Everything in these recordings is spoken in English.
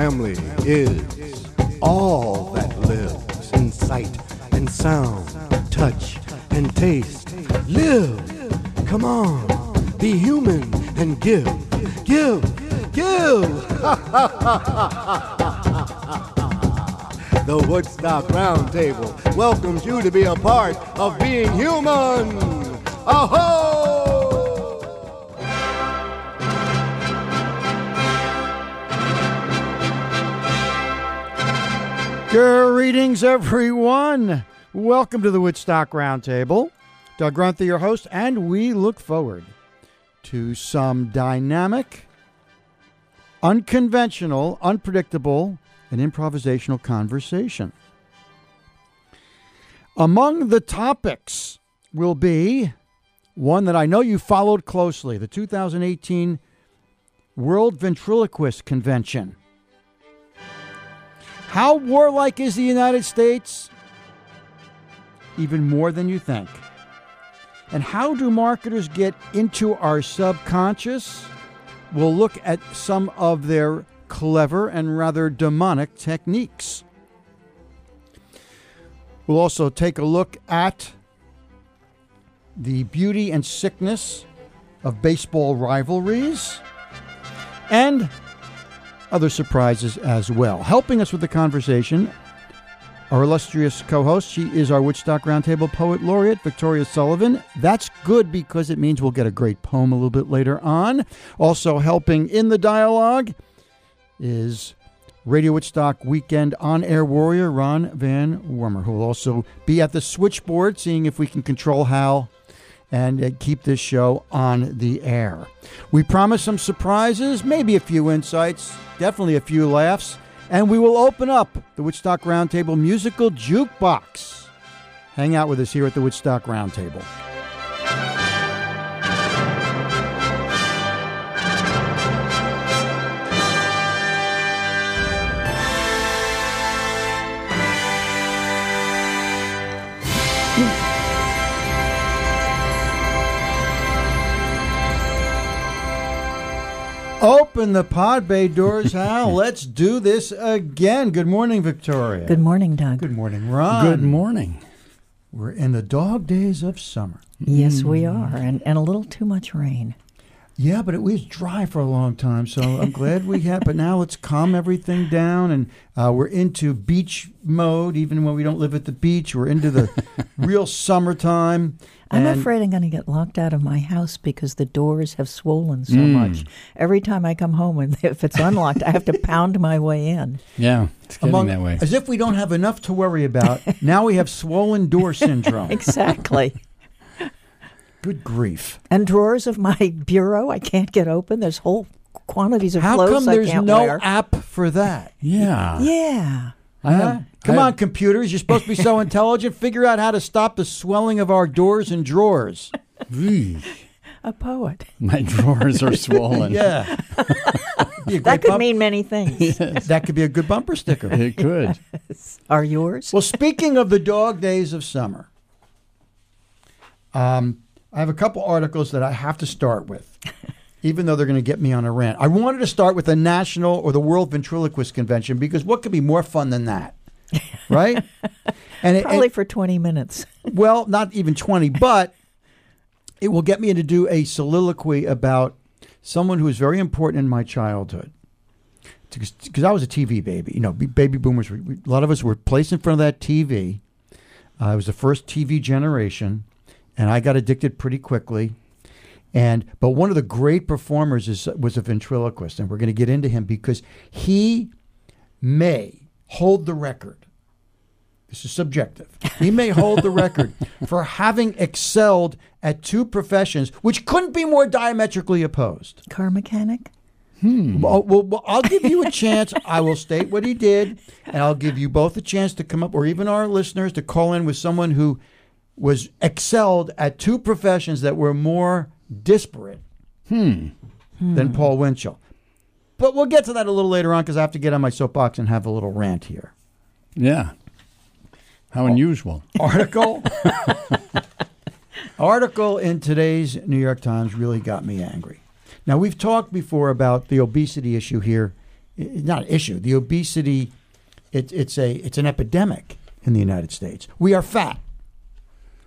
family is all that lives in sight and sound, touch and taste. Live! Come on, be human and give, give, give! the Woodstock Roundtable welcomes you to be a part of being human! Aho! Greetings, everyone. Welcome to the Woodstock Roundtable. Doug Grunther, your host, and we look forward to some dynamic, unconventional, unpredictable, and improvisational conversation. Among the topics will be one that I know you followed closely the 2018 World Ventriloquist Convention. How warlike is the United States? Even more than you think. And how do marketers get into our subconscious? We'll look at some of their clever and rather demonic techniques. We'll also take a look at the beauty and sickness of baseball rivalries and other surprises as well. Helping us with the conversation, our illustrious co host, she is our Woodstock Roundtable Poet Laureate, Victoria Sullivan. That's good because it means we'll get a great poem a little bit later on. Also, helping in the dialogue is Radio Woodstock Weekend on air warrior Ron Van Wormer, who will also be at the switchboard, seeing if we can control Hal and uh, keep this show on the air. We promise some surprises, maybe a few insights, definitely a few laughs, and we will open up the Woodstock Roundtable musical jukebox. Hang out with us here at the Woodstock Roundtable. Open the pod bay doors, Hal. Let's do this again. Good morning, Victoria. Good morning, Doug. Good morning, Ron. Good morning. We're in the dog days of summer. Yes, we are, and, and a little too much rain. Yeah, but it was dry for a long time, so I'm glad we had. But now let's calm everything down, and uh, we're into beach mode. Even when we don't live at the beach, we're into the real summertime. I'm And- afraid I'm going to get locked out of my house because the doors have swollen so Hmm. much. Every time I come home, and if it's unlocked, I have to pound my way in. Yeah, it's getting Among- that way. As if we don't have enough to worry about. now we have swollen door syndrome. Exactly. Good grief. and drawers of my bureau I can't get open. There's whole quantities of How clothes come I there's can't no wear. app for that? Yeah. yeah. I have, Come I on, computers. You're supposed to be so intelligent. Figure out how to stop the swelling of our doors and drawers. Eesh, A poet. my drawers are swollen. Yeah. Be a That could bump- mean many things. that could be a good bumper sticker. It could. Are yours? Well, speaking of the dog days of summer, um, I have a couple articles that I have to start with, even though they're going to get me on a rant. I wanted to start with the National or the World Ventriloquist Convention because what could be more fun than that, right? And it, Probably and- for 20 minutes. well, not even twenty, but it will get me to do a soliloquy about someone who was very important in my childhood. Because I was a TV baby, you know, baby boomers. were- A lot of us were placed in front of that TV. Uh, it was the first TV generation, and I got addicted pretty quickly. And but one of the great performers is was a ventriloquist, and we're going to get into him because he may hold the record. This is subjective. He may hold the record for having excelled at two professions which couldn't be more diametrically opposed. Car mechanic? Hmm. Hmm. Well, well, well, I'll give you a chance. I will state what he did, and I'll give you both a chance to come up, or even our listeners to call in with someone who was excelled at two professions that were more disparate hmm. than hmm. Paul Winchell. But we'll get to that a little later on because I have to get on my soapbox and have a little rant here. Yeah. How unusual. article article in today's New York Times really got me angry. Now we've talked before about the obesity issue here i- not an issue. The obesity, it, it's a it's an epidemic in the United States. We are fat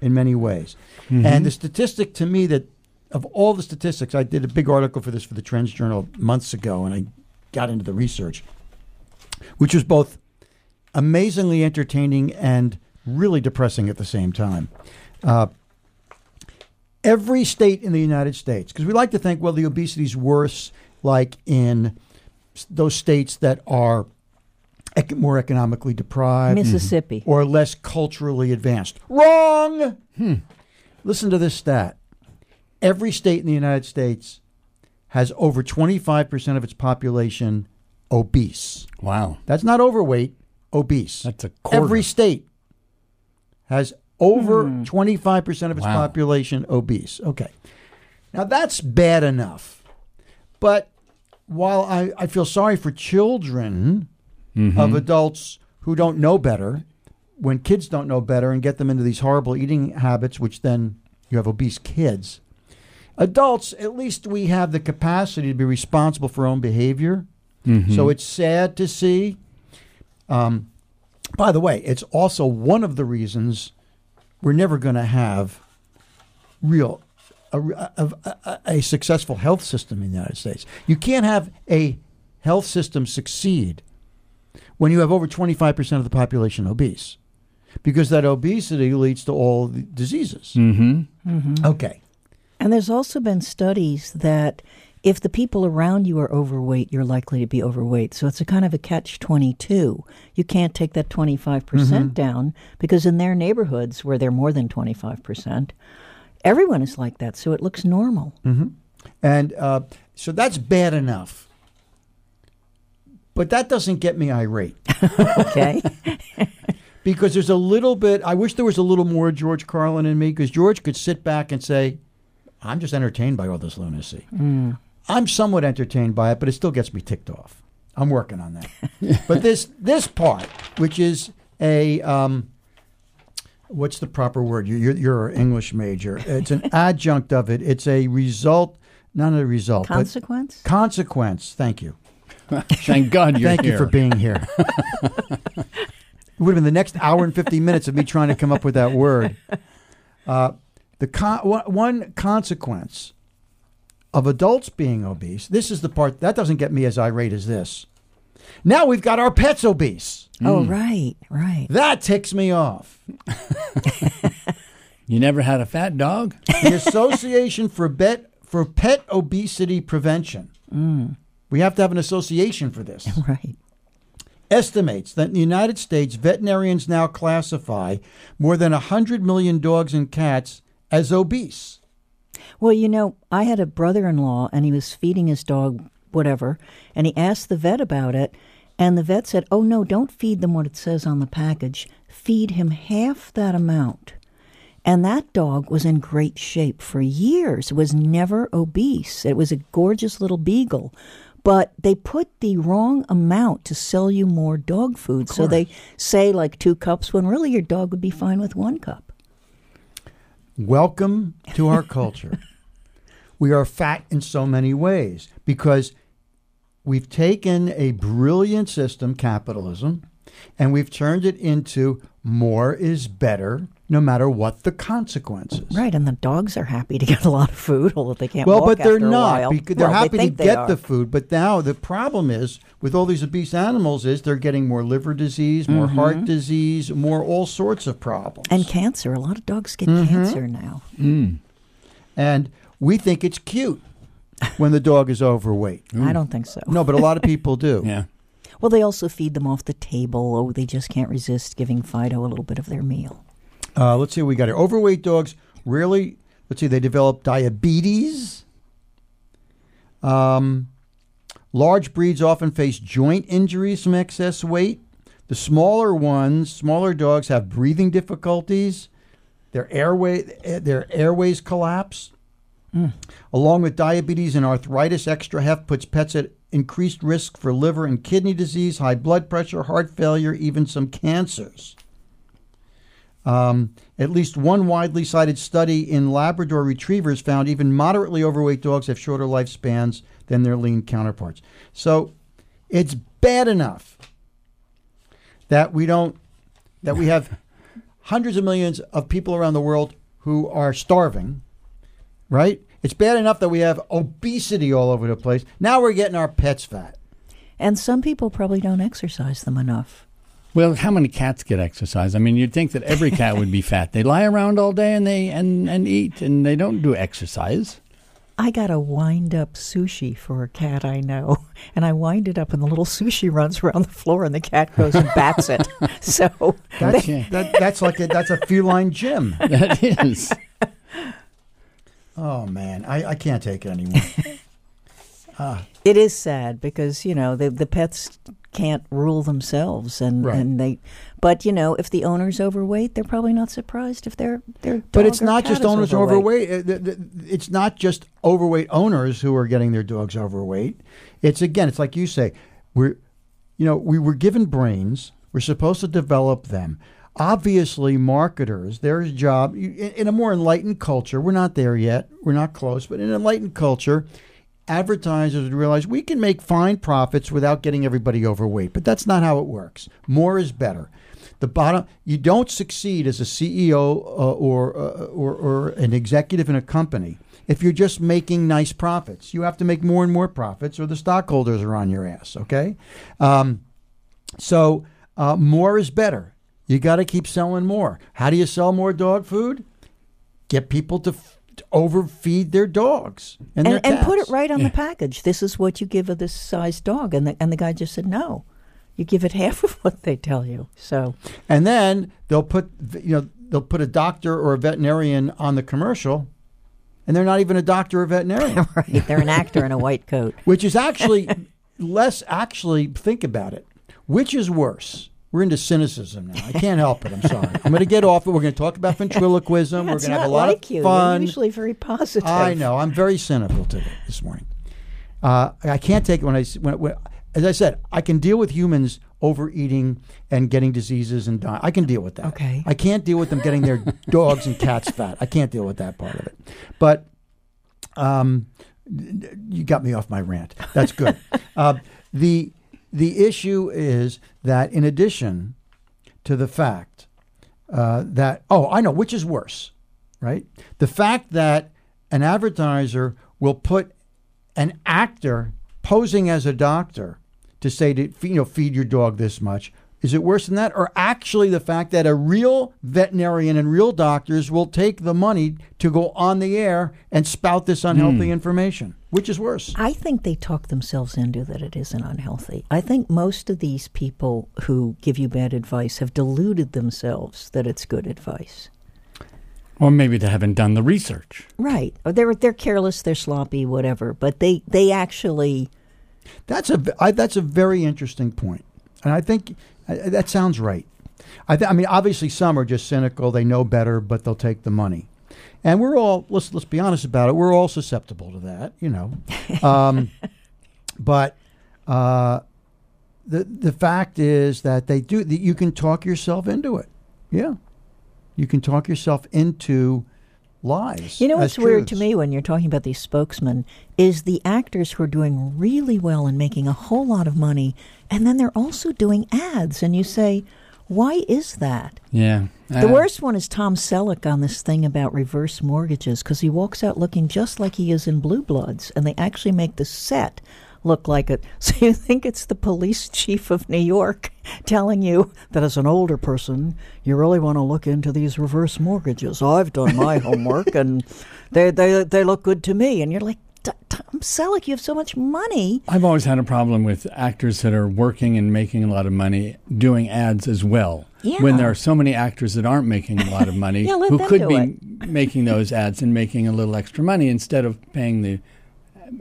in many ways, and the statistic to me that of all the statistics, I did a big article for this for the Trends Journal months ago, and I got into the research, which was both amazingly entertaining and really depressing at the same time. Uh, every state in the United States, because we like to think, well, the obesity is worse, like in those states that are ec- more economically deprived Mississippi. or less culturally advanced. Wrong. Hmm. Listen to this stat. Every state in the United States has over 25% of its population obese. Wow. That's not overweight, obese. That's a quarter. Every state has over hmm. 25% of its Wow. population obese. Okay. Now that's bad enough. But while I, I feel sorry for children of adults who don't know better, when kids don't know better and get them into these horrible eating habits, which then you have obese kids, adults, at least we have the capacity to be responsible for our own behavior. So it's sad to see. Um, by the way, it's also one of the reasons we're never going to have real a, a, a, a successful health system in the United States. You can't have a health system succeed when you have over 25% of the population obese because that obesity leads to all the diseases. Mm-hmm. Okay. And there's also been studies that if the people around you are overweight, you're likely to be overweight. So it's a kind of a catch 22. You can't take that 25% down because in their neighborhoods where they're more than 25%, everyone is like that. So it looks normal. And uh, so that's bad enough. But that doesn't get me irate. Okay. because there's a little bit. I wish there was a little more George Carlin in me because George could sit back and say, "I'm just entertained by all this lunacy." I'm somewhat entertained by it, but it still gets me ticked off. I'm working on that. but this this part, which is a um, what's the proper word? You- You're, you're an English major. It's an adjunct of it. It's a result, not a result, but Consequence? consequence. Thank you. Thank God you're here. Thank here. you for being here. it would have been the next hour and 50 minutes of me trying to come up with that word. Uh, the con- one, one consequence of adults being obese, this is the part that doesn't get me as irate as this. Now we've got our pets obese. Oh, right, right. That ticks me off. You never had a fat dog? The Association for Bet for Pet Obesity Prevention. We have to have an association for this. Right. estimates that in the United States, veterinarians now classify more than 100 million dogs and cats as obese. Well, you know, I had a brother in law and he was feeding his dog whatever, and he asked the vet about it, and the vet said, Oh, no, don't feed them what it says on the package. Feed him half that amount. And that dog was in great shape for years, was never obese. It was a gorgeous little beagle. But they put the wrong amount to sell you more dog food. So they say like two cups when really your dog would be fine with one cup. Welcome to our culture. we are fat in so many ways because we've taken a brilliant system, capitalism, and we've turned it into more is better no matter what the consequences. Right, and the dogs are happy to get a lot of food, although they can't Well, walk but they're after not. Because they're Well, they happy to they get are. the food, but now the problem is with all these obese animals is they're getting more liver disease, more heart disease, more all sorts of problems. Mm-hmm. and cancer. A lot of dogs get Mm-hmm. cancer now. And we think it's cute when the dog is overweight. I don't think so. No, but a lot of people do. Yeah. Well, they also feed them off the table. Oh, they just can't resist giving Fido a little bit of their meal. Uh, let's see what we got here. Overweight dogs rarely, let's see, they develop diabetes. Um, large breeds often face joint injuries from excess weight. The smaller ones, smaller dogs, have breathing difficulties. Their airway, their airways collapse. Along with diabetes and arthritis, extra heft puts pets at increased risk for liver and kidney disease, high blood pressure, heart failure, even some cancers. Um, at least one widely cited study in Labrador retrievers found even moderately overweight dogs have shorter lifespans than their lean counterparts. So It's bad enough that we don't that we have hundreds of millions of people around the world who are starving, right? It's bad enough that we have obesity all over the place. Now we're getting our pets fat. And some people probably don't exercise them enough. Well, how many cats get exercise? I mean, you'd think that every cat would be fat. They lie around all day and they and, and eat and they don't do exercise. I got a wind up sushi for a cat I know, and I wind it up, and the little sushi runs around the floor, and the cat goes and bats it. So That's Yeah. that, that's like a, that's a feline gym. That is. Oh man, I, I can't take it anymore. Ah. it is sad because you know the the pets can't rule themselves, and Right. and they. But you know, if the owner's overweight, they're probably not surprised if their their. But it's not just owners overweight. overweight. It's not just overweight owners who are getting their dogs overweight. It's again, it's like you say, we're, you know, we were given brains. We're supposed to develop them. Obviously, marketers, their job in, a more enlightened culture. We're not there yet. We're not close, but in an enlightened culture, advertisers would realize we can make fine profits without getting everybody overweight. But that's not how it works. More is better. The bottom, you don't succeed as a CEO uh, or, uh, or or an executive in a company if you're just making nice profits. You have to make more and more profits, or the stockholders are on your ass. Okay, um, so uh, more is better. You got to keep selling more. How do you sell more dog food? Get people to, f- to overfeed their dogs and, their and, and put it right on the package. This is what you give a this size dog, and the and the guy just said no. You give it half of what they tell you. So And then they'll put you know they'll put a doctor or a veterinarian on the commercial, and they're not even a doctor or veterinarian, right, they're an actor in a white coat. which is actually less. Actually, think about it. Which is worse? We're into cynicism now. I can't help it. I'm sorry. I'm going to get off it. We're going to talk about ventriloquism. We're going to have a lot like of you. fun. You're usually very positive. I know. I'm very cynical today this morning. Uh, I can't take it when I when, when as I said, I can deal with humans overeating and getting diseases and dying. I can deal with that. Okay. I can't deal with them getting their dogs and cats fat. I can't deal with that part of it. But um, you got me off my rant. That's good. uh, the the issue is that in addition to the fact uh, that oh I know which is worse, right? The fact that an advertiser will put an actor posing as a doctor to say to you know feed your dog this much is it worse than that? Or actually the fact that a real veterinarian and real doctors will take the money to go on the air and spout this unhealthy information which is worse I think they talk themselves into that it isn't unhealthy. I think most of these people who give you bad advice have deluded themselves that it's good advice. Or maybe they haven't done the research. Right. Or they're they're careless, they're sloppy, whatever. But they they actually That's a I, that's a very interesting point, and I think uh, that sounds right. I, th- I mean, obviously, some are just cynical; they know better, but they'll take the money. And we're all let's let's be honest about it. We're all susceptible to that, you know. Um, but uh, the the fact is that they do. That you can talk yourself into it. Yeah, you can talk yourself into lies. You know as what's weird to me when you're talking about these spokesmen is the actors who are doing really well and making a whole lot of money, and then they're also doing ads, and you say, why is that? Yeah. The worst one is Tom Selleck on this thing about reverse mortgages because he walks out looking just like he is in Blue Bloods, and they actually make the set look like it. So you think it's the police chief of New York telling you that as an older person, you really want to look into these reverse mortgages. I've done my homework, and they they they look good to me. And you're like, "T- Tom Selleck, you have so much money. I've always had a problem with actors that are working and making a lot of money doing ads as well. Yeah. When there are so many actors that aren't making a lot of money Yeah, who could be it. making those ads and making a little extra money instead of paying the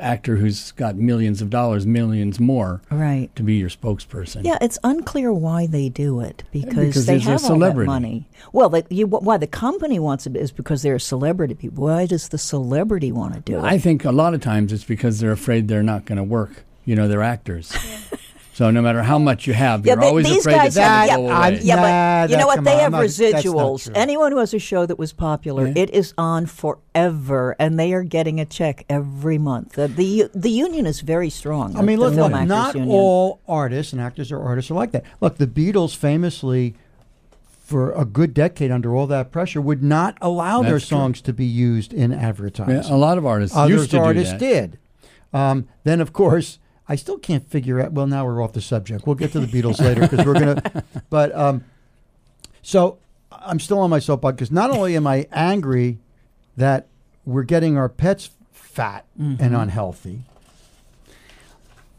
actor who's got millions of dollars, millions more Right. to be your spokesperson. Yeah, it's unclear why they do it because, Because they there's a have all that celebrity. money. Well, they, you, why the company wants it is because they're a celebrity people. Why does the celebrity want to do it? I think a lot of times it's because they're afraid they're not going to work. You know, they're actors. So no matter how much you have, Yeah, you're always these afraid guys that have, yeah, I'm- yeah, Nah, but you know what? They on, have not- residuals. Anyone who has a show that was popular, Yeah. it is on forever, and they are getting a check every month. The the, the union is very strong. I mean, look, look not Union. all artists and actors or artists are like that. Look, the Beatles famously, for a good decade under all that pressure, would not allow their That's true. songs to be used in advertising. Yeah, a lot of artists Other used to do artists that. did. Um, then, of course, I still can't figure out. Well, now we're off the subject. We'll get to the Beatles later because we're gonna. But um, so I'm still on my soapbox because not only am I angry that we're getting our pets fat and unhealthy.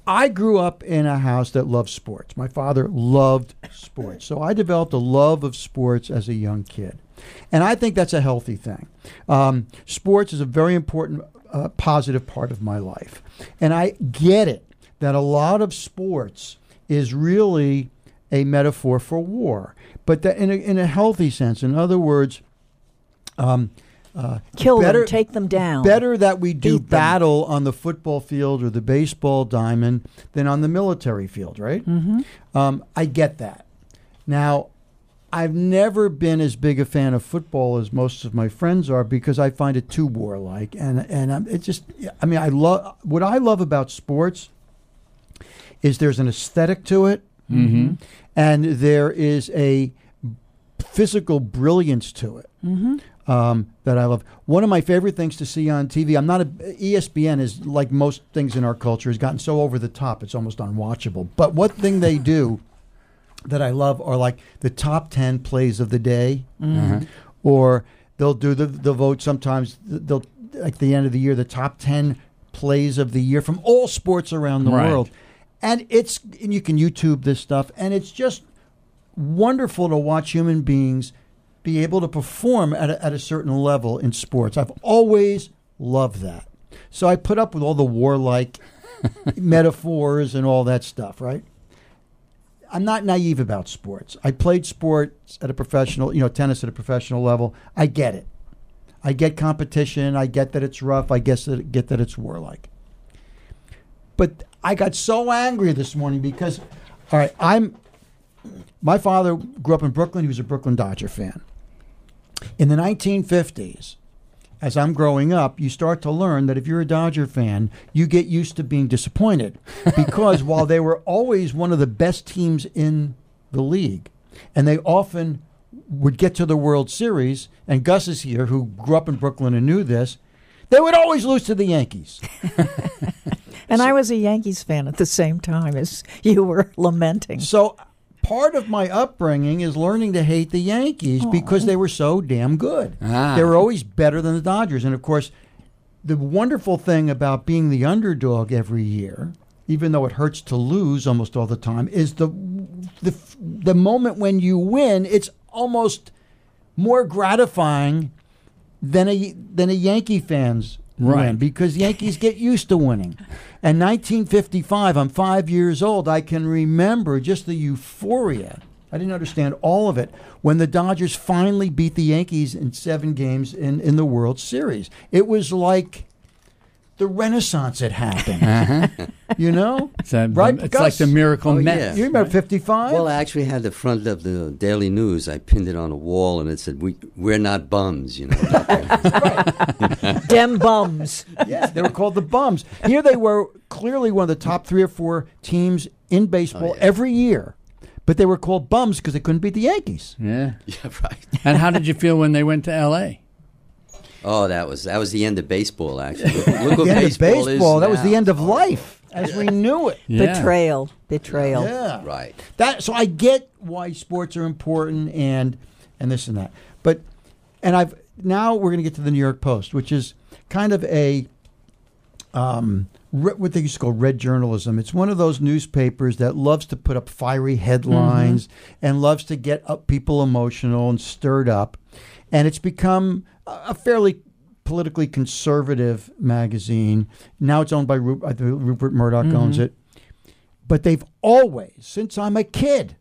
I grew up in a house that loved sports. My father loved sports. So I developed a love of sports as a young kid. And I think that's a healthy thing. Um, sports is a very important, uh, positive part of my life. And I get it that a lot of sports is really a metaphor for war, but that in a, in a healthy sense. In other words, um, uh, Kill better- them, take them down. Better that we do Beat them. battle on the football field or the baseball diamond than on the military field, right? Mm-hmm. Um, I get that. Now, I've never been as big a fan of football as most of my friends are because I find it too warlike, and and um, it just. I mean, I love what I love about sports is there's an aesthetic to it, Mm-hmm. and there is a physical brilliance to it um, that I love. One of my favorite things to see on TV. I'm not a ESPN is like most things in our culture has gotten so over the top it's almost unwatchable. But what thing they do that I love are like the top ten plays of the day, or they'll do the the vote. Sometimes they'll like the end of the year the top ten plays of the year from all sports around the Right. world. And it's and you can YouTube this stuff, and it's just wonderful to watch human beings be able to perform at a, at a certain level in sports. I've always loved that. So I put up with all the warlike metaphors and all that stuff, right? I'm not naive about sports. I played sports at a professional, you know, tennis at a professional level. I get it. I get competition. I get that it's rough. I guess that get that it's warlike. But I got so angry this morning because, all right, I'm. My father grew up in Brooklyn. He was a Brooklyn Dodger fan. In the 1950s, as I'm growing up, you start to learn that if you're a Dodger fan, you get used to being disappointed because while they were always one of the best teams in the league, and they often would get to the World Series, and Gus is here, who grew up in Brooklyn and knew this, they would always lose to the Yankees. and I was a Yankees fan at the same time as you were lamenting. So part of my upbringing is learning to hate the Yankees because they were so damn good. Ah. They were always better than the Dodgers. And of course, the wonderful thing about being the underdog every year, even though it hurts to lose almost all the time, is the the the moment when you win, it's almost more gratifying than a than a Yankee fans Right. win because Yankees get used to winning. And 1955, I'm five years old. I can remember just the euphoria. I didn't understand all of it when the Dodgers finally beat the Yankees in seven games in, in the World Series. It was like the Renaissance had happened. Uh-huh. You know, It's, that- right? it's like Gus? the miracle Oh, Mets. yeah. You remember 55? Well, I actually had the front of the Daily News. I pinned it on a wall, and it said, "We we're not bums," you know. Dem bums. Yeah, they were called the Bums. Here they were clearly one of the top three or four teams in baseball Oh, yeah. every year, but they were called Bums because they couldn't beat the Yankees. Yeah. yeah, right. And how did you feel when they went to L.A.? Oh, that was that was the end of baseball. Actually, look, look what the end baseball, of baseball. is that was the end of life as we knew it. Yeah. Betrayal. Betrayal. Yeah, Right. That so I get why sports are important and and this and that, but and I've now we're going to get to the New York Post, which is kind of a um, re- what they used to call red journalism. It's one of those newspapers that loves to put up fiery headlines and loves to get up people emotional and stirred up, and it's become a a fairly politically conservative magazine. Now it's owned by Ru- I think Rupert Murdoch owns it, but they've always, since I'm a kid,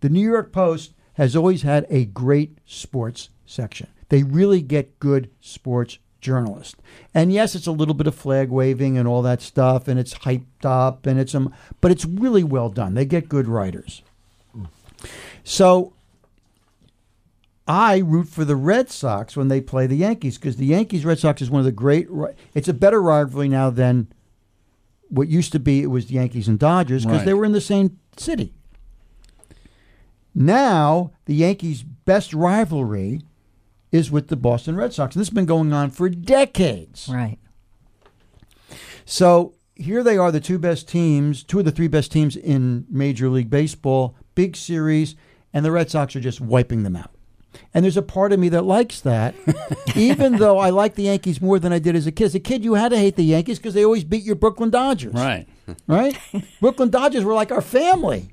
the New York Post has always had a great sports section. They really get good sports journalists. And yes, it's a little bit of flag waving and all that stuff, and it's hyped up, and it's um, but it's really well done. They get good writers. So I root for the Red Sox when they play the Yankees because the Yankees Red Sox is one of the great. It's a better rivalry now than what used to be. It was the Yankees and Dodgers because Right. they were in the same city. Now the Yankees' best rivalry is with the Boston Red Sox, and this has been going on for decades. Right. So here they are, the two best teams, two of the three best teams in Major League Baseball, big series, and the Red Sox are just wiping them out. And there's a part of me that likes that, even though I like the Yankees more than I did as a kid. As a kid, you had to hate the Yankees because they always beat your Brooklyn Dodgers. Right. Right? Brooklyn Dodgers were like our family.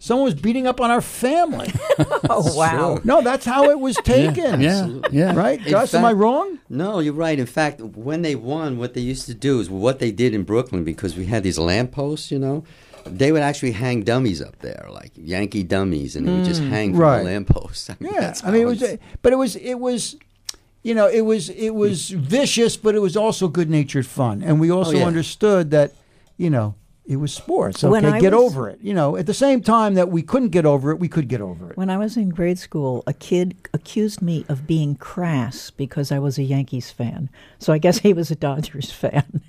Someone was beating up on our family. Oh wow. No, that's how it was taken. Yeah. Yeah. Right? In Gus, am I wrong? No, you're right. In fact, when they won, what they used to do is what they did in Brooklyn because we had these lampposts, you know. They would actually hang dummies up there, like Yankee dummies, and they would just hmm, hang from right. the lampposts. I mean, Yeah, that's I mean, it was, it's- but it was, it was, you know, it was, it was vicious, but it was also good natured fun, and we oh, also yeah. understood that, you know, it was sports. When Okay, I get was- over it. You know, at the same time that we couldn't get over it, we could get over it. When I was in grade school, a kid accused me of being crass because I was a Yankees fan. So I guess he was a Dodgers fan.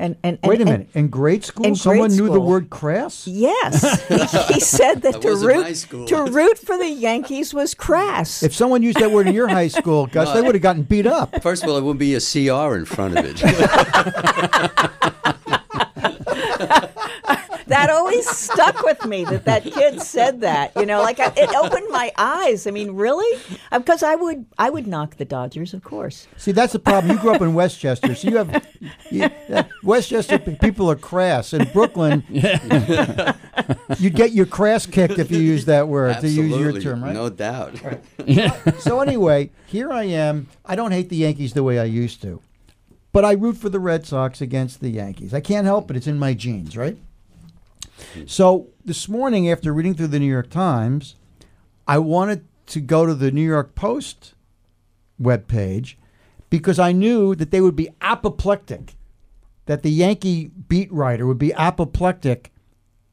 And, and, and Wait a and- minute. In grade school, in someone grade knew the word crass. Yes, he, he said that I to was in high root to root for the Yankees was crass. If someone used that word in your high school, Gus, they would have gotten beat up. First of all, it wouldn't be a CR in front of it. that always stuck with me that that kid said that. You know, like I, it opened my eyes. I mean, really? Because I would I would knock the Dodgers, of course. See, that's the problem. You grew up in Westchester, so you have you, uh, Westchester people are crass. In Brooklyn, you'd get your crass kicked if you use that word to use your term, right? no doubt. So anyway, here I am. I don't hate the Yankees the way I used to, but I root for the Red Sox against the Yankees. I can't help it; it's in my genes, right? So this morning, after reading through the New York Times, I wanted to go to the New York Post webpage because I knew that they would be apoplectic, that the Yankee beat writer would be apoplectic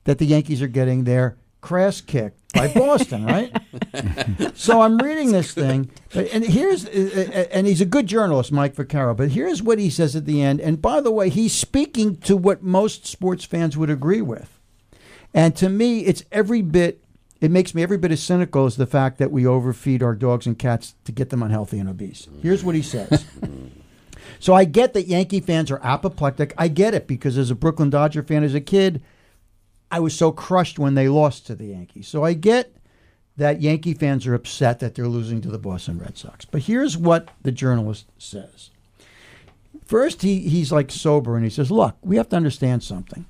that the Yankees are getting their crass kicked by Boston, right? so I'm reading this thing, and here's, uh, uh, and he's a good journalist, Mike Vaccaro, but here's what he says at the end. And by the way, he's speaking to what most sports fans would agree with. And to me, it's every bit, it makes me every bit as cynical as the fact that we overfeed our dogs and cats to get them unhealthy and obese. Here's what he says. So I get that Yankee fans are apoplectic. I get it because as a Brooklyn Dodger fan as a kid, I was so crushed when they lost to the Yankees. So I get that Yankee fans are upset that they're losing to the Boston Red Sox. But here's what the journalist says. First, he, he's like sober and he says, Look, we have to understand something.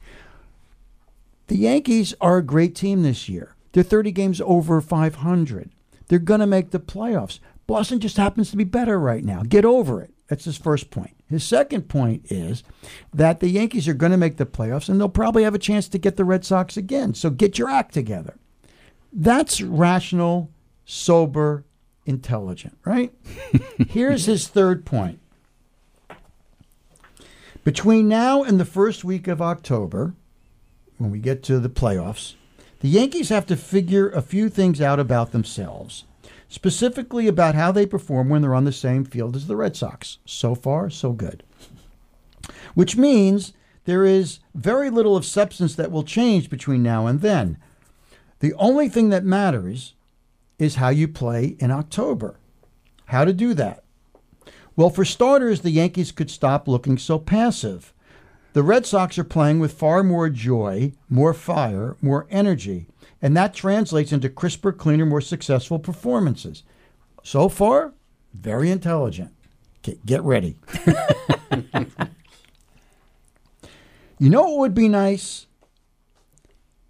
The Yankees are a great team this year. They're 30 games over 500. They're going to make the playoffs. Boston just happens to be better right now. Get over it. That's his first point. His second point is that the Yankees are going to make the playoffs and they'll probably have a chance to get the Red Sox again. So get your act together. That's rational, sober, intelligent, right? Here's his third point. Between now and the first week of October, when we get to the playoffs, the Yankees have to figure a few things out about themselves, specifically about how they perform when they're on the same field as the Red Sox. So far, so good. Which means there is very little of substance that will change between now and then. The only thing that matters is how you play in October. How to do that? Well, for starters, the Yankees could stop looking so passive. The Red Sox are playing with far more joy, more fire, more energy, and that translates into crisper, cleaner, more successful performances. So far, very intelligent. Get, get ready. you know what would be nice?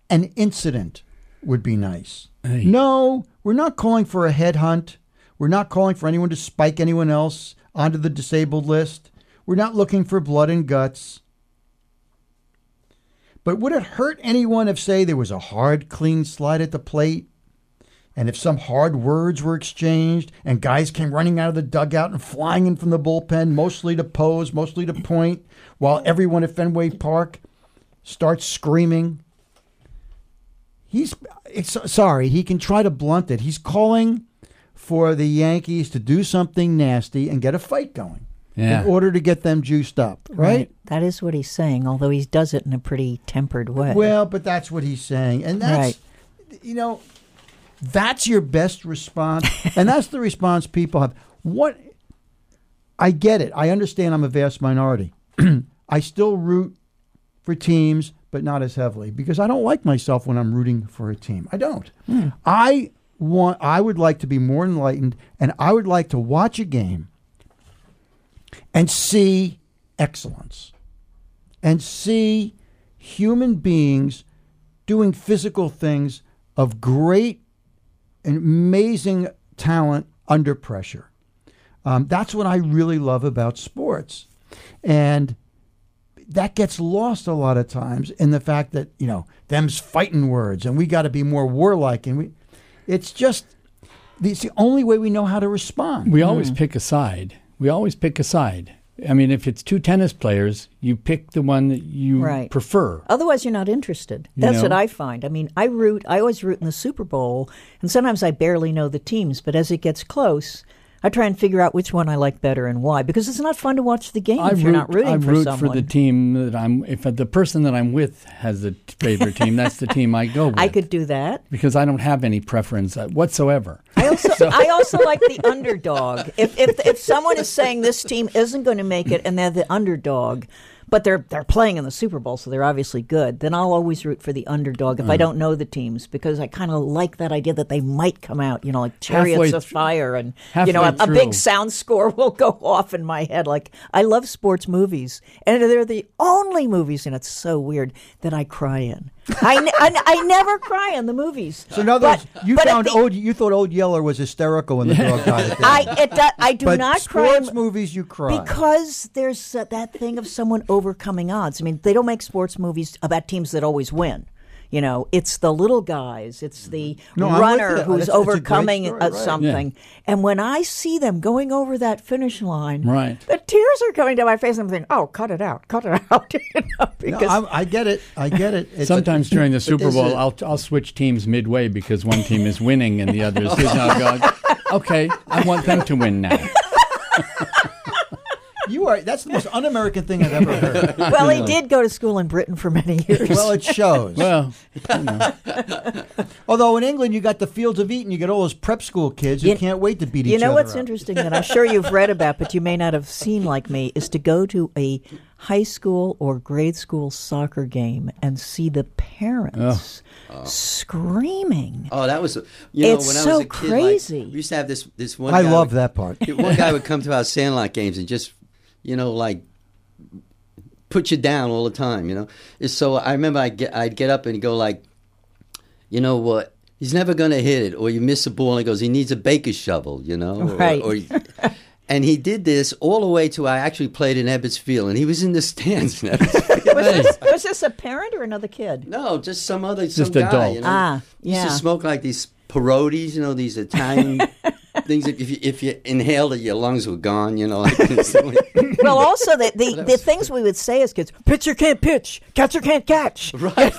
An incident would be nice. Hey. No, we're not calling for a headhunt. We're not calling for anyone to spike anyone else onto the disabled list. We're not looking for blood and guts. But would it hurt anyone if, say, there was a hard, clean slide at the plate? and if some hard words were exchanged, and guys came running out of the dugout and flying in from the bullpen, mostly to pose, mostly to point, while everyone at Fenway Park starts screaming. He's sorry, he can try to blunt it. He's calling for the Yankees to do something nasty and get a fight going Yeah. in order to get them juiced up, right? That is what he's saying, although he does it in a pretty tempered way. Well, but that's what he's saying, and that's Right. you know, that's your best response, and that's the response people have. What I get it. I understand. I'm a vast minority. I still root for teams, but not as heavily because I don't like myself when I'm rooting for a team. I don't. Hmm. I want. I would like to be more enlightened, and I would like to watch a game and see excellence and see human beings doing physical things of great and amazing talent under pressure. Um, that's what I really love about sports. And that gets lost a lot of times in the fact that, you know, them's fighting words and we got to be more warlike. And we, it's just, it's the only way we know how to respond. We always pick a side. We always pick a side. I mean, if it's two tennis players, you pick the one that you Right. prefer. Otherwise, you're not interested. That's know? what I find. I mean, I root. I always root in the Super Bowl, and sometimes I barely know the teams. But as it gets close, I try and figure out which one I like better and why. Because it's not fun to watch the game I if root, you're not rooting I for root someone. for the team that I'm. If the person that I'm with has a favorite team, that's the team I go with. I could do that. because I don't have any preference uh, whatsoever. I also I also like the underdog. If if if someone is saying this team isn't going to make it and they're the underdog, but they're they're playing in the Super Bowl, so they're obviously good, then I'll always root for the underdog if I don't know the teams because I kind of like that idea that they might come out, you know, like chariots Halfway of thr- fire and you know a, a big sound score will go off in my head. Like I love sports movies, and they're the only movies, and it's so weird that I cry in. I, ne- I, I never cry in the movies. So in other But- words, you but at found the- old. You thought Old Yeller was hysterical when the dog died. At the end. I it do, I do but not cry sports in- movies, you cry because there's uh, that thing of someone overcoming odds. I mean, they don't make sports movies about teams that always win. You know, it's the little guys, it's the No, runner you. who's It's- it's a overcoming story, uh, right. something. And when I see them going over that finish line, Right. the tears are coming down my face. I'm thinking, "Oh, cut it out, cut it out," you know, No, because I'm, I get it. I get it. It's- Sometimes during the Super Bowl, a- I'll I'll switch teams midway because one team is winning and the other is. I'll go, okay, I want them to win now. You are. That's the most un-American thing I've ever heard. well, he did go to school in Britain for many years. well, it shows. Well, Although in England, you got the fields of Eton. You get all those prep school kids who You- can't wait to beat each other. You know what's up. interesting that I'm sure you've read about, but you may not have seen like me, is to go to a high school or grade school soccer game and see the parents oh. Oh. screaming. Oh, that was you know It's when I so was a kid. like, crazy. we used to have this this one. I guy love would- that part. One guy would come to our Sandlot games and just you know like put you down all the time. You know, It's so I remember I get I'd get up and go like, you know what. He's never going to hit it, or you miss a ball, and he goes, he needs a baker's shovel, you know, Right. or and he did this all the way to I actually played in Ebbets Field, and he was in the stands in Was this, was this a parent or another kid? No, just some other some Just guy. adult. You know? Ah, He used yeah. to smoke like these Parodis, you know, these Italian things. If you if you inhaled it, your lungs were gone. You know, like Well, also the the, the things we would say as kids: pitcher can't pitch, catcher can't catch. Right.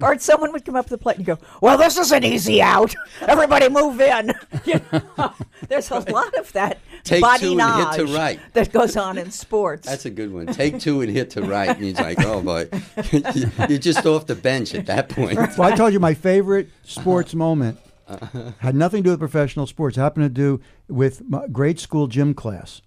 or someone would come up to the plate and go, "Well, this is an easy out. Everybody move in." You know, there's a lot of that Take two and hit to right. that goes on in sports. That's a good one. Take two and hit to right. And he's like, oh boy, you're just off the bench at that point. Well, I told you my favorite sports moment had nothing to do with professional sports. It happened to do with my grade school gym class.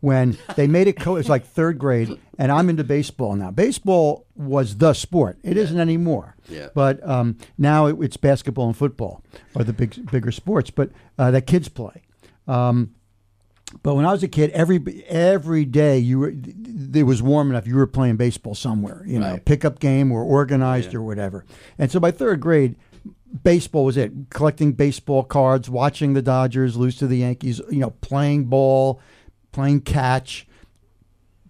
When they made it, co- it was like third grade, and I'm into baseball now. Baseball was the sport. It not anymore. Yeah. But um, now it, it's basketball and football are the big, bigger sports. But uh, that kids play. Um, but when I was a kid, every every day you were, it was warm enough. You were playing baseball somewhere, you know, Right. pickup game or organized or whatever. And so by third grade, baseball was it. Collecting baseball cards, watching the Dodgers lose to the Yankees, you know, playing ball, playing catch.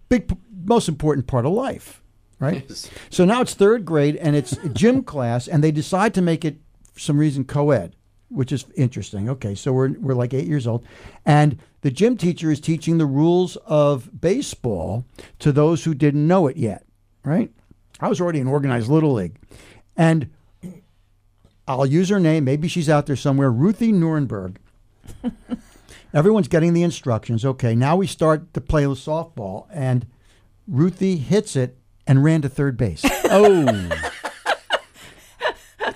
Big, most important part of life, right? So now it's third grade and it's gym class, and they decide to make it for some reason co-ed. which is interesting. Okay, so we're we're like eight years old, and the gym teacher is teaching the rules of baseball to those who didn't know it yet. Right? I was already in organized little league, and I'll use her name. Maybe she's out there somewhere. Ruthie Nuremberg. Everyone's getting the instructions. Okay, now we start to play the softball, and Ruthie hits it and ran to third base. Oh,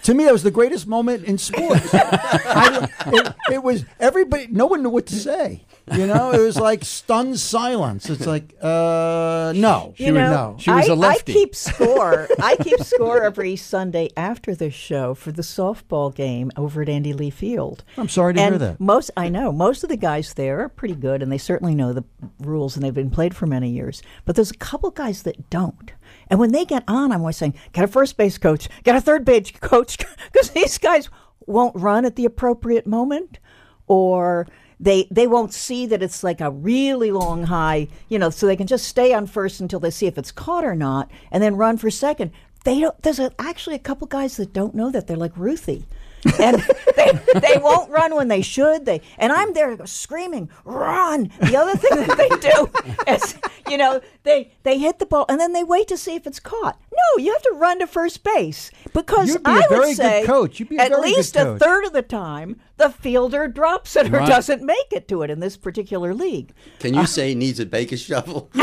to me, that was the greatest moment in sports. I, it, it was everybody. No one knew what to say. You know, it was like stunned silence. It's like, uh, no, You know, no. She was I, a lefty. I keep score. I keep score every Sunday after the show for the softball game over at Andy Lee Field. I'm sorry to and hear that. Most I know most of the guys there are pretty good, and they certainly know the rules, and they've been played for many years. But there's a couple guys that don't. And when they get on, I'm always saying, "Get a first base coach, get a third base coach," because these guys won't run at the appropriate moment, or they they won't see that it's like a really long high, you know, so they can just stay on first until they see if it's caught or not, and then run for second. They don't. There's a, actually a couple guys that don't know that. They're like Ruthie. And they, they won't run when they should. They and I'm there screaming, "Run!" The other thing that they do is, you know, they they hit the ball and then they wait to see if it's caught. No, you have to run to first base because You'd be a I very would good say coach. You'd be a at very good least a coach. third of the time the fielder drops it or Right. doesn't make it to it in this particular league. Can you uh, say he needs a baker shovel?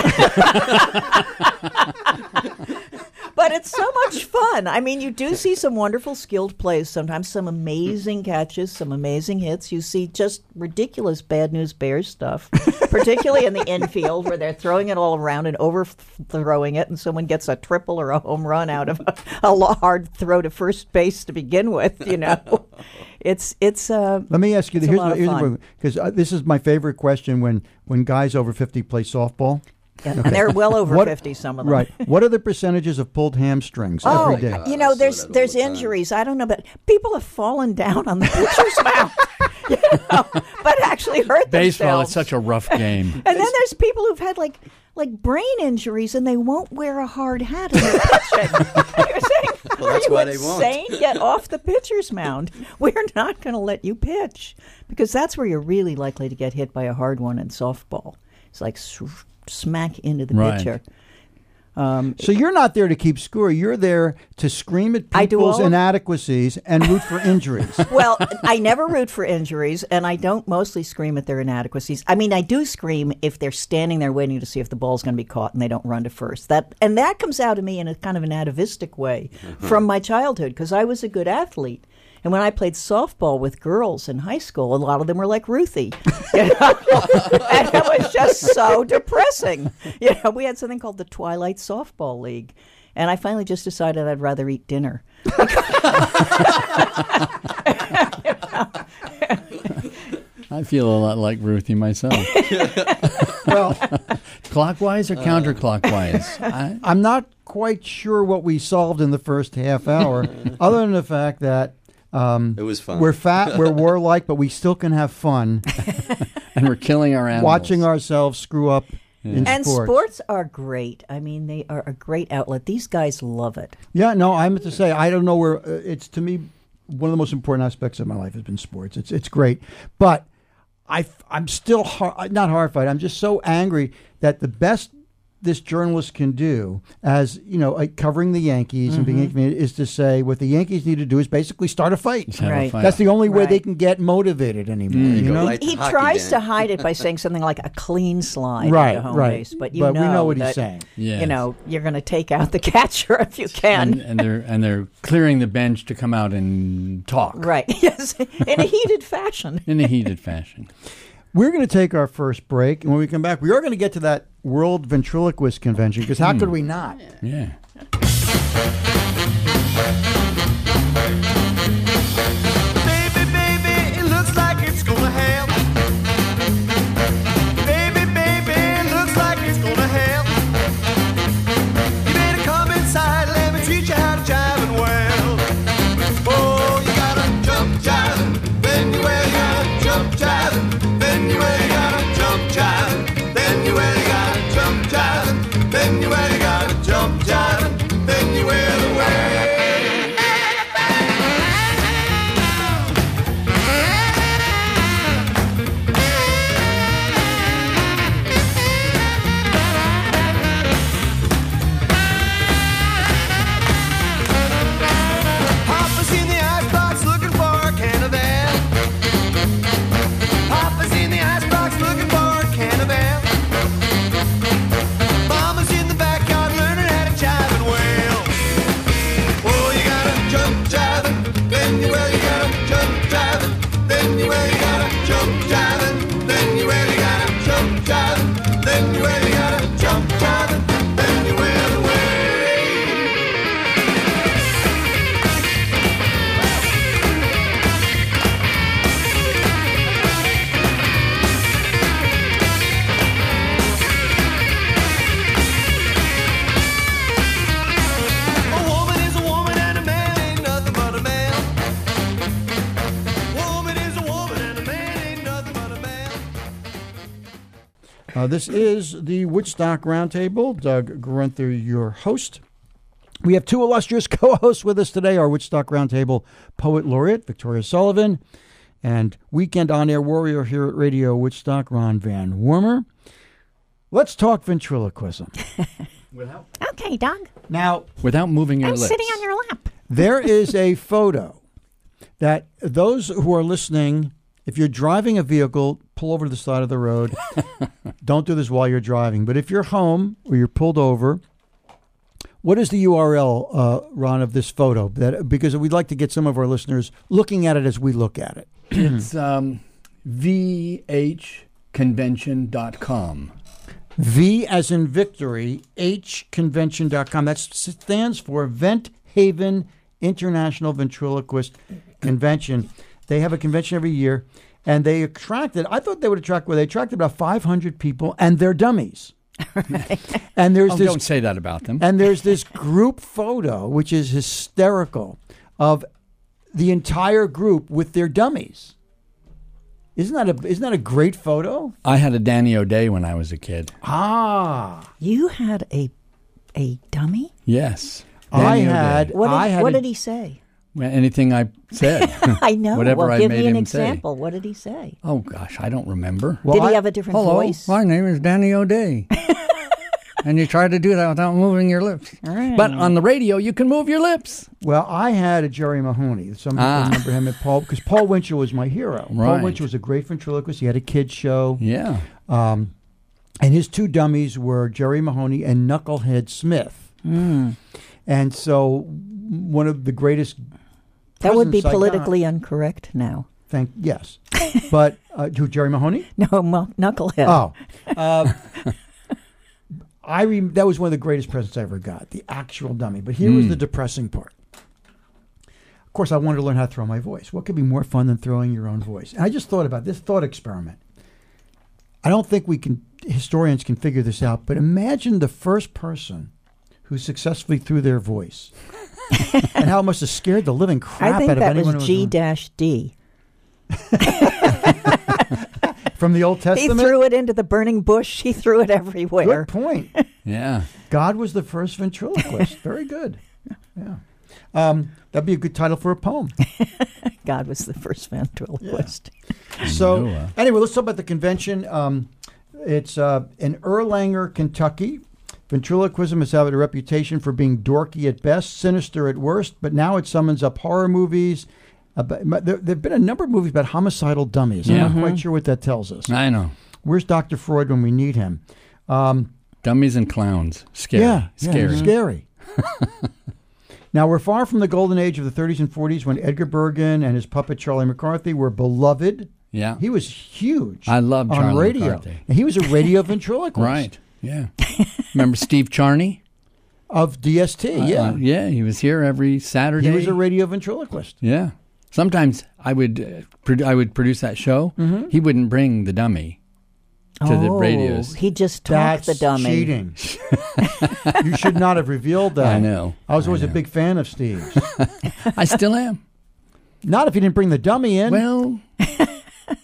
but it's so much fun. I mean, you do see some wonderful skilled plays sometimes, some amazing catches, some amazing hits. You see just ridiculous bad news bears stuff, particularly in the infield where they're throwing it all around and overthrowing it, and someone gets a triple or a home run out of a, a hard throw to first base to begin with. You know, it's it's. Uh, Let me ask you. Here's, lot here's because uh, this is my favorite question when when guys over fifty play softball. And they're well over What- fifty. Some of them, Right. What are the percentages of pulled hamstrings Oh, every day? God. you know, saw there's that all there's the time. injuries. I don't know, but people have fallen down on the pitcher's mound, you know, but actually hurt baseball themselves. is such a rough game. and then there's people who've had like like brain injuries and they won't wear a hard hat when they're pitching. You're saying, Well, are that's you why they won't." insane? Get off the pitcher's mound. We're not going to let you pitch because that's where you're really likely to get hit by a hard one in softball. It's like s- smack into the Right. pitcher. Um, so you're not there to keep score. You're there to scream at people's inadequacies and root for injuries. well, I never root for injuries, and I don't mostly scream at their inadequacies. I mean, I do scream if they're standing there waiting to see if the ball's going to be caught and they don't run to first. That and that comes out of me in a kind of an atavistic way mm-hmm. from my childhood because I was a good athlete. And when I played softball with girls in high school, a lot of them were like Ruthie. You know? and it was just so depressing. You know, we had something called the Twilight Softball League. And I finally just decided I'd rather eat dinner. I feel a lot like Ruthie myself. well, Clockwise or counterclockwise? I, I'm not quite sure what we solved in the first half hour, other than the fact that um, It was fun. we're fat, we're warlike, but we still can have fun and we're killing our animals. watching ourselves screw up in And sports. sports are great. I mean, they are a great outlet. These guys love it. Yeah, no, I meant to say I don't know where uh, it's to me one of the most important aspects of my life has been sports. It's it's great, but I I'm still hor- not horrified. I'm just so angry that the best this journalist can do, as you know, like covering the Yankees and being Mm-hmm. a community, is to say what the Yankees need to do is basically start a fight. Have a Right. fight. That's the only way they can get motivated anymore. you know, like- He tries then. to hide it by saying something like a clean slide right, at home right. base, but you but know we know what he's saying. Yes. You know, you're going to take out the catcher if you can. and, and they're and they're clearing the bench to come out and talk right? Yes, in a heated fashion. in a heated fashion. We're going to take our first break, and when we come back, we are going to get to that World Ventriloquist Convention because how could we not? Yeah. Baby, this is the Woodstock Roundtable. Doug Grunther, your host. We have two illustrious co hosts with us today our Woodstock Roundtable poet laureate, Victoria Sullivan, and weekend on air warrior here at Radio Woodstock, Ron Van Warmer. Let's talk ventriloquism. without, Okay, Doug. Now, Without moving your I'm lips. sitting on your lap. there is a photo that those who are listening, if you're driving a vehicle, pull over to the side of the road. Don't do this while you're driving. But if you're home or you're pulled over, what is the URL, uh, Ron, of this photo? That because we'd like to get some of our listeners looking at it as we look at it. It's um, vhconvention.com. V as in victory, H hconvention.com. That stands for Vent Haven International Ventriloquist Convention. They have a convention every year, and they attracted, I thought they would attract, well, they attracted about 500 people, and they're dummies. and there's Oh, this don't say that about them. and there's this group photo, which is hysterical, of the entire group with their dummies. Isn't that a isn't that a great photo? I had a Danny O'Day when I was a kid. Ah, You had a a dummy? Yes. I Danny O'Day. had What did, I had what a- did he say? Well, Anything I said. I know. Whatever well, I give made me an him say. example. What did he say? oh, gosh, I don't remember. Well, did he have a different Hello, voice? my name is Danny O'Day. and you try to do that without moving your lips. Right. But on the radio, you can move your lips. Well, I had a Jerry Mahoney. Some people Ah. remember him at Paul because Paul Winchell was my hero. Paul Winchell was a great ventriloquist. He had a kids show, Yeah. um, and his two dummies were Jerry Mahoney and Knucklehead Smith. Hmm. And so, one of the greatest. That would be politically incorrect now. Thank yes, but uh, to Jerry Mahoney. No, mu- knucklehead. Oh, uh, I rem- that was one of the greatest presents I ever got, the actual dummy. But here was the depressing part. Of course, I wanted to learn how to throw my voice. What could be more fun than throwing your own voice? And I just thought about this thought experiment. I don't think we can historians can figure this out, but imagine the first person who successfully threw their voice. and how it must have scared the living crap I think out of that anyone was who G dash D. from the Old Testament? He threw it into the burning bush. He threw it everywhere. Good point. Yeah. God was the first ventriloquist. Very good. Yeah. Um, that'd be a good title for a poem. God was the first ventriloquist. So, Noah. anyway, let's talk about the convention. Um, it's uh, in Erlanger, Kentucky. Ventriloquism has had a reputation for being dorky at best, sinister at worst, but now it summons up horror movies. About, there have been a number of movies about homicidal dummies. I'm Yeah. not quite sure what that tells us. I know. Where's Dr. Freud when we need him? Um, Dummies and clowns. Scary. Yeah, Scary. Yeah, scary. now we're far from the golden age of the 30s and 40s when Edgar Bergen and his puppet Charlie McCarthy were beloved. Yeah. He was huge. I love on Charlie radio. McCarthy. And he was a radio ventriloquist Right. Yeah. Remember Steve Charney? of DST. Yeah, Uh, yeah. He was here every Saturday. he was a radio ventriloquist. Yeah. Sometimes I would uh, produ- I would produce that show. Mm-hmm. He wouldn't bring the dummy to the oh, radios. He just talked the dummy. cheating. you should not have revealed that. I know. I was always a big fan of Steve's. I still am. not if you didn't bring the dummy in. Well,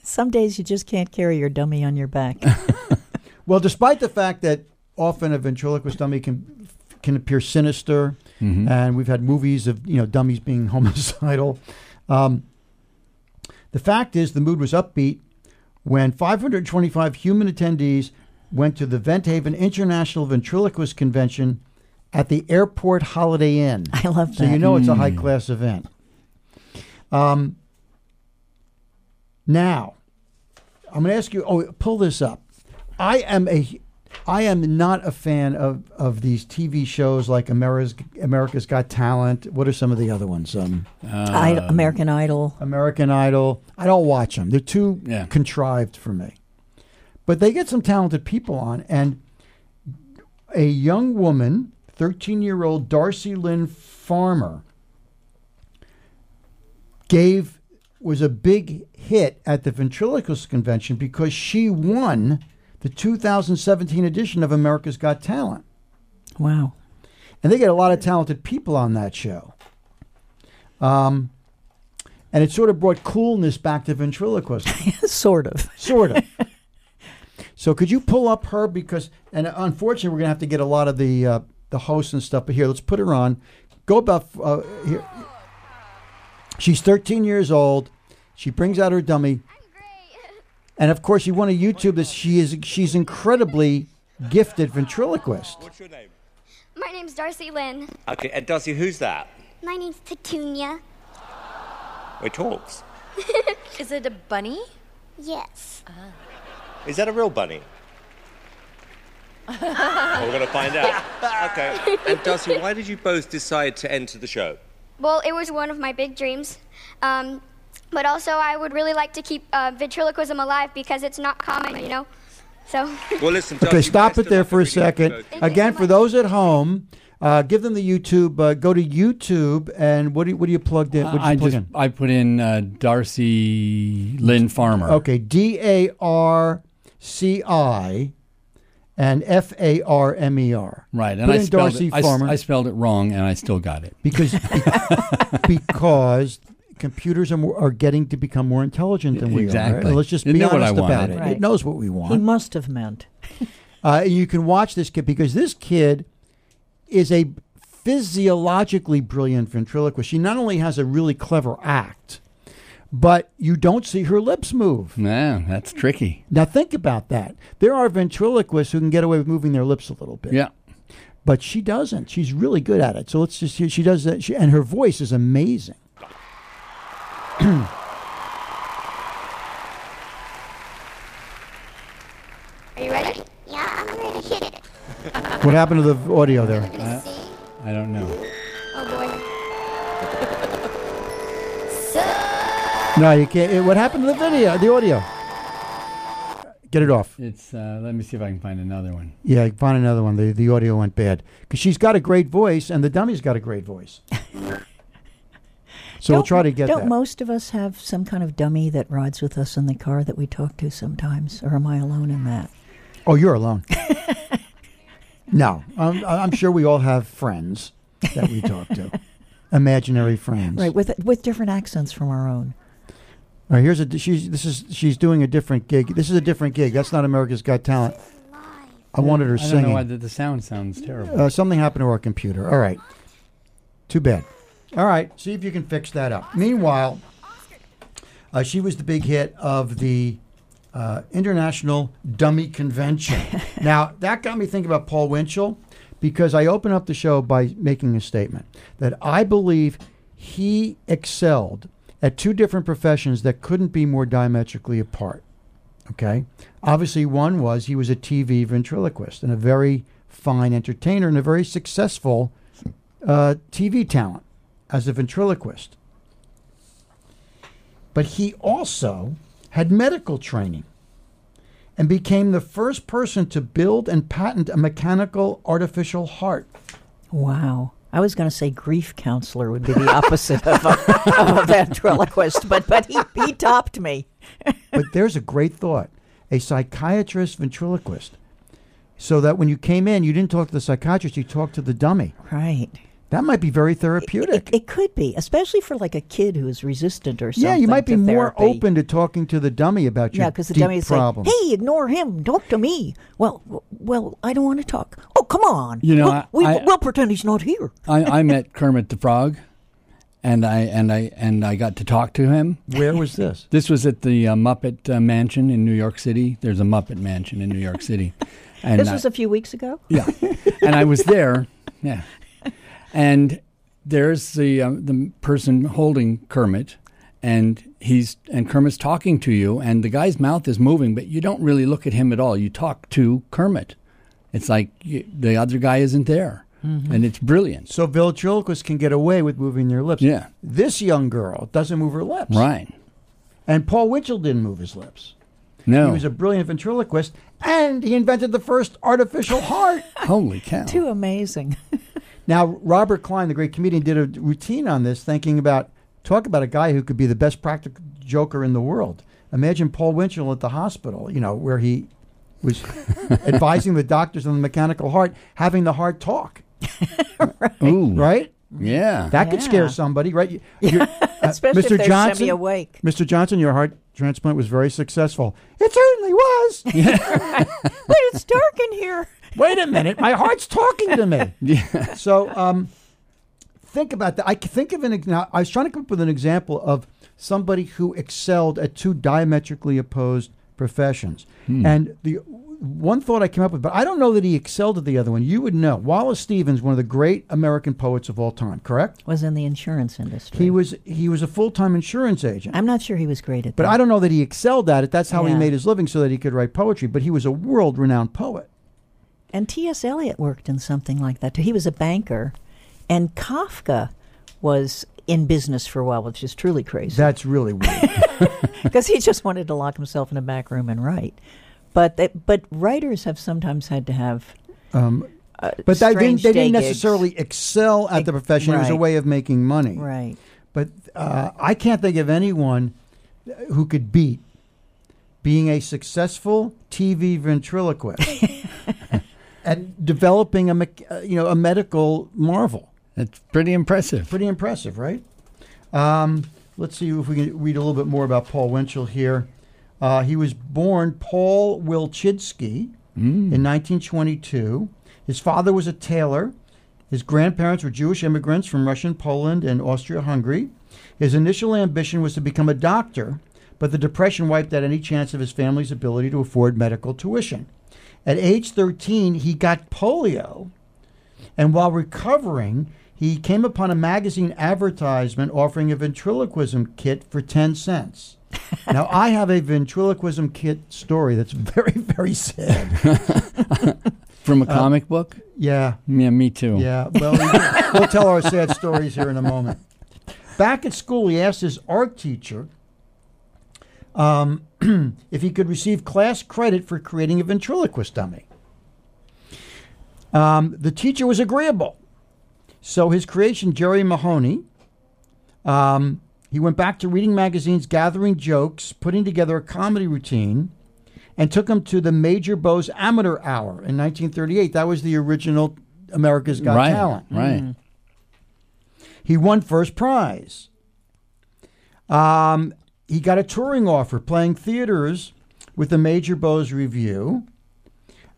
Some days you just can't carry your dummy on your back. Well, despite the fact that often a ventriloquist dummy can can appear sinister, Mm-hmm. and we've had movies of you know dummies being homicidal, um, the fact is the mood was upbeat when 525 human attendees went to the Vent Haven International Ventriloquist Convention at the Airport Holiday Inn. I love that. So you know it's a high class event. Um, now, I'm going to ask you. Oh, pull this up. I am a, I am not a fan of of these TV shows like America's America's Got Talent. What are some of the other ones? Um, I, American Idol. American Idol. I don't watch them. They're too Yeah. contrived for me. But they get some talented people on, and a young woman, 13 year old Darci Lynne Farmer, gave was a big hit at the ventriloquist convention because she won the 2017 edition of America's Got Talent. Wow. And they get a lot of talented people on that show. Um, and it sort of brought coolness back to ventriloquism. sort of. sort of. So could you pull up her because, and unfortunately, we're gonna have to get a lot of the uh, the hosts and stuff. But here, let's put her on. Go about uh, here. She's 13 years old. She brings out her dummy, and of course, you want to YouTube this. She is she's incredibly gifted ventriloquist. What's your name? My name's Darci Lynne. Okay, and Darci, who's that? My name's Petunia. It talks. Is it a bunny? Yes. Is that a real bunny? well, we're going to find out. Okay. And Darci, why did you both decide to enter the show? Well, it was one of my big dreams. Um, but also, I would really like to keep uh, ventriloquism alive because it's not common, you know? So, Well, listen, Okay, stop it there for a with everything you second. both- Again, for those at home, uh, give them the YouTube. Uh, go to YouTube and what do you, what do you plugged in? What did you I plug just in? I put in uh, Darci Lynne Farmer. Okay, D A R C I and F A R M E R. Right, and Put I in spelled Darcy it, I s- Farmer I, spelled it wrong, and I still got it. because because computers are more, are getting to become more intelligent than we are. Exactly. Let's just It be knew what honest I about wanted. it. It knows what we want. He must have meant. Uh, you can watch this kid because this kid is a physiologically brilliant ventriloquist. She not only has a really clever act, but you don't see her lips move. Yeah, that's tricky. Now think about that. There are ventriloquists who can get away with moving their lips a little bit. Yeah. But she doesn't. She's really good at it. So let's just see. She does that. She, and her voice is amazing. Are you ready? Yeah, I'm ready to hit it. What happened to the audio there? I don't know. Oh, boy. No, you can't. eh, What happened to the video, the audio? Get it off. It's. Uh, let me see if I can find another one. Yeah, i find another one. The, the audio went bad. Because she's got a great voice, and the dummy's got a great voice. so we'll Don't- try to get Don't that. most of us have some kind of dummy that rides with us in the car that we talk to sometimes, or am I alone in that? oh, you're alone. no, I'm, I'm sure we all have friends that we talk to. Imaginary friends. Right, with with different accents from our own. All right, here's a she's this is she's doing a different gig. This is a different gig. That's not America's Got Talent. I wanted her I don't singing. know why the, the sound sounds terrible. Uh, something happened to our computer. All right. Too bad. All right. See if you can fix that up. Meanwhile, uh, she was the big hit of the uh, International Dummy Convention. now, that got me thinking about Paul Winchell because I open up the show by making a statement that I believe he excelled at two different professions that couldn't be more diametrically apart. Okay. Obviously, one was he was a TV ventriloquist and a very fine entertainer and a very successful uh, TV talent as a ventriloquist. But he also had medical training and became the first person to build and patent a mechanical artificial heart. Wow. I was going to say grief counselor would be the opposite of a, of a ventriloquist, but but he, he topped me. but there's a great thought a psychiatrist ventriloquist. So that when you came in, you didn't talk to the psychiatrist, you talked to the dummy. Right. That might be very It, therapeutic. it could be, especially for like a kid who is resistant or something. yeah, you might be more open to talking to the dummy about your Yeah, because the dummy is problem. like, "Hey, ignore him. Talk to me." Well, well, I don't want to talk. Oh, come on. You know, we'll, I- we, I- we'll pretend he's not here. I, I met Kermit the Frog, and I and I and I got to talk to him. Where was this? This was at the uh, Muppet uh, Mansion in New York City. There's a Muppet Mansion in New York City, and This I- was a few weeks ago. yeah, and I was there. Yeah, and there's the uh, the person holding Kermit, and he's and Kermit's talking to you, and the guy's mouth is moving, but you don't really look at him at all. You talk to Kermit. It's like you, the other guy isn't there, and it's brilliant. So ventriloquists can get away with moving their lips. Yeah. This young girl doesn't move her lips. Right? And Paul Winchell didn't move his lips. No. He was a brilliant ventriloquist, and he invented the first artificial heart. Holy cow! Too amazing. Now, Robert Klein, the great comedian, did a routine on this, thinking about talk about a guy who could be the best practical joker in the world. Imagine Paul Winchell at the hospital, you know, where he was advising the doctors on the mechanical heart, having the heart talk, Ooh, right? Yeah. That could scare somebody, right? You- uh, Especially Mr. if they're Johnson, semi-awake. Mr. Johnson, your heart transplant was very successful. It certainly was. But it's dark in here. Wait a minute, my heart's talking to me. Yeah. So um, think about that. I c- think of an. Now, I was trying to come up with an example of somebody who excelled at two diametrically opposed professions, and the one thought I came up with, but I don't know that he excelled at the other one. You would know. Wallace Stevens, one of the great American poets of all time, correct? Was in the insurance industry. He was he was a full time insurance agent. I'm not sure he was great at But that. But I don't know that he excelled at it. That's how he made his living so that he could write poetry. But he was a world renowned poet. And T.S. Eliot worked in something like that too. He was a banker, and Kafka was in business for a while, which is truly crazy That's really weird. because he just wanted to lock himself in a back room and write. But they, but writers have sometimes had to have. Um, uh, but they didn't, they didn't gigs. necessarily excel at the profession. It was a way of making money. Right. But uh, I can't think of anyone who could beat being a successful TV ventriloquist and developing a uh, you know a medical marvel. It's pretty impressive. Pretty impressive, right? Um, let's see if we can read a little bit more about Paul Winchell here. Uh, he was born Paul Wilchinsky in 1922. His father was a tailor. His grandparents were Jewish immigrants from Russian Poland and Austria Hungary. His initial ambition was to become a doctor, but the Depression wiped out any chance of his family's ability to afford medical tuition. At age 13, he got polio, and while recovering, he came upon a magazine advertisement offering a ventriloquism kit for 10 cents. now, I have a ventriloquism kit story that's very, very sad. From a uh, comic book? Yeah, Yeah, me too. yeah. Well, we- we'll tell our sad stories here in a moment. Back at school, he asked his art teacher um, if he could receive class credit for creating a ventriloquist dummy. Um, the teacher was agreeable. So his creation, Jerry Mahoney, um, he went back to reading magazines, gathering jokes, putting together a comedy routine, and took him to the Major Bowes Amateur Hour in 1938. That was the original America's Got right. Talent. Right. He won first prize. Um, he got a touring offer playing theaters with the Major Bowes Revue.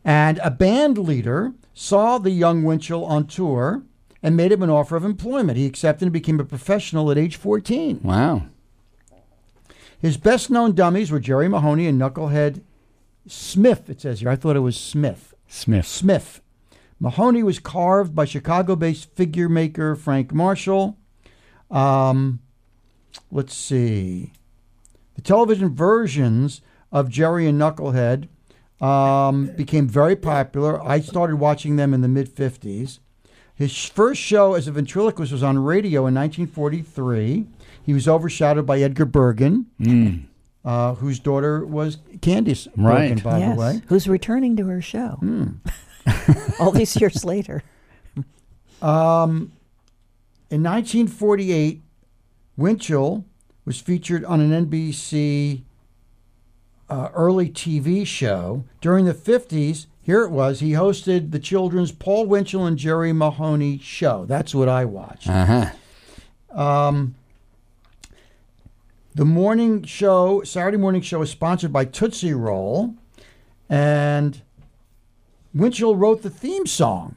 And a band leader saw the young Winchell on tour and made him an offer of employment. He accepted and became a professional at age 14. Wow. His best known dummies were Jerry Mahoney and Knucklehead Smith, it says here. I thought it was Smith. Smith. Smith. Mahoney was carved by Chicago based figure maker Frank Marshall. Um, let's see. The television versions of Jerry and Knucklehead um, became very popular. I started watching them in the mid 50s. His first show as a ventriloquist was on radio in 1943. He was overshadowed by Edgar Bergen, uh, whose daughter was Candice Bergen, Right. by yes. the way. Who's returning to her show Hmm. all these years later? Um, in 1948, Winchell was featured on an NBC uh, early TV show. During the 50s, here it was, he hosted the children's Paul Winchell and Jerry Mahoney show. That's what I watched. Uh huh. Um, the morning show, Saturday morning show, is sponsored by Tootsie Roll, and Winchell wrote the theme song.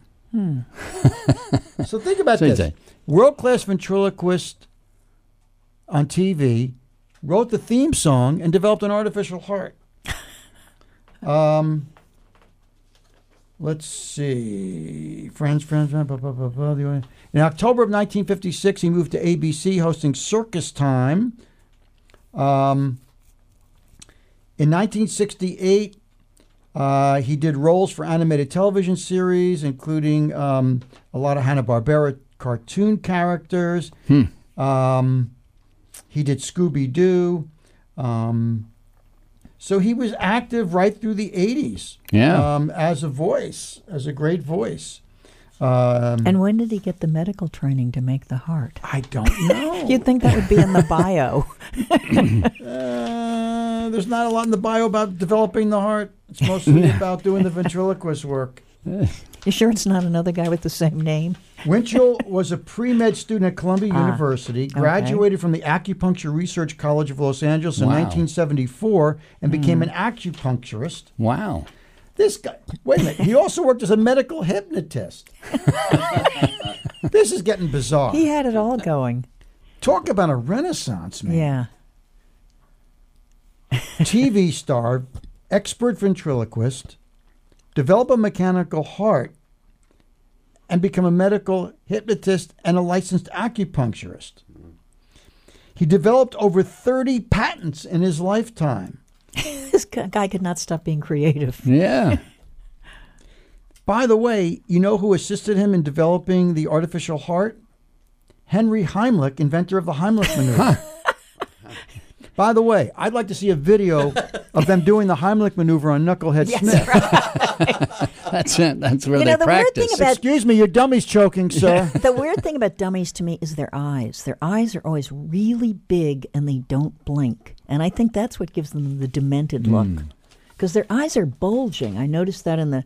so think about So this: world class ventriloquist on TV wrote the theme song and developed an artificial heart. Um, let's see. Friends, friends, blah, blah, blah, blah, blah, In October of 1956, he moved to ABC, hosting Circus Time. Um, in 1968, uh, he did roles for animated television series, including um, a lot of Hanna Barbera cartoon characters. Um, he did Scooby Doo. Um, so he was active right through the 80s Yeah. um, as a voice, as a great voice. Um, And when did he get the medical training to make the heart? I don't know. You'd think that would be in the bio. Uh, there's not a lot in the bio about developing the heart. It's mostly about doing the ventriloquist work. You sure it's not another guy with the same name? Winchell was a pre med student at Columbia Ah, University, graduated from the Acupuncture Research College of Los Angeles in Wow. 1974, and became Hmm. an acupuncturist. Wow. This guy, wait a minute, he also worked as a medical hypnotist. this is getting bizarre. He had it all going. Talk about a renaissance, man. Yeah. TV star, expert ventriloquist, develop a mechanical heart, and become a medical hypnotist and a licensed acupuncturist. He developed over 30 patents in his lifetime. This guy could not stop being creative. Yeah. By the way, you know who assisted him in developing the artificial heart? Henry Heimlich, inventor of the Heimlich maneuver. By the way, I'd like to see a video of them doing the Heimlich maneuver on Knucklehead Smith. That's it. That's where You they know, the weird practice. thing about- Excuse me, your dummy's choking, sir. the weird thing about dummies to me is their eyes. Their eyes are always really big and they don't blink. And I think that's what gives them the demented look. Because their eyes are bulging. I noticed that in the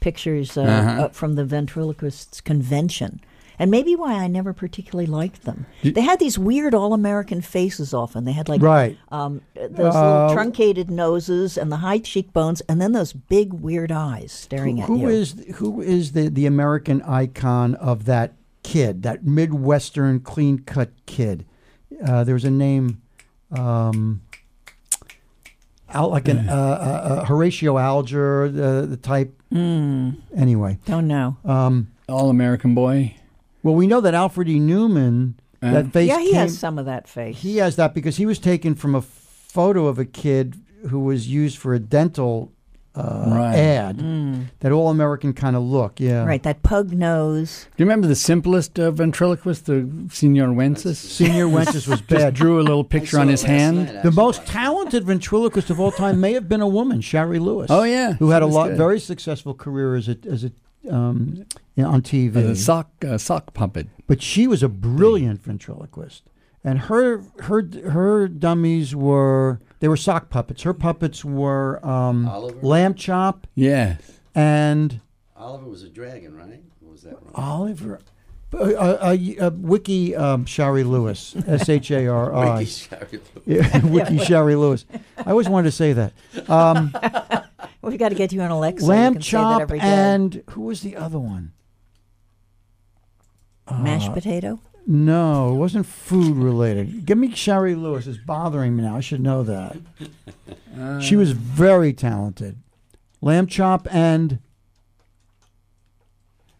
pictures uh, Uh-huh. uh, from the ventriloquists convention. And maybe why I never particularly liked them. They had these weird all American faces often. They had like Right. um, those Uh, little truncated noses and the high cheekbones and then those big weird eyes staring at who you. is who is the, the American icon of that kid, that Midwestern clean cut kid? Uh, there was a name, um, Al, like an uh, uh, uh, Horatio Alger, the the type. Anyway, Don't know. um, All American boy. Well, we know that Alfred E. Neuman, Uh, that face yeah, he came, has some of that face. he has that because he was taken from a photo of a kid who was used for a dental uh, Right. ad. That all American kind of look. Yeah, Right, that pug nose. Do you remember the simplest uh, ventriloquist, the Senor Wences? Senor Wences was bad. drew a little picture on his hand. The most talented ventriloquist of all time may have been a woman, Shari Lewis. Oh, yeah. who had a lot, good. very successful career as a as a um, you know, on TV. The sock uh, sock puppet. but she was a brilliant ventriloquist, and her her her dummies were they were sock puppets. Her puppets were um, Oliver? Lamb Chop Yes. and Oliver was a dragon, right? Or was that wrong? Oliver. Uh, uh, uh, uh, Wiki um, Shari Lewis, S H A R I. Ricky Shari Lewis. Wiki Shari Lewis. I always wanted to say that. Um, We've got to get you on Alexa. you Lamb can say that chop every day. and who was the other one? mashed potato. No, it wasn't food related. Give me Shari Lewis. It's bothering me now. I should know that. she was very talented. Lamb chop and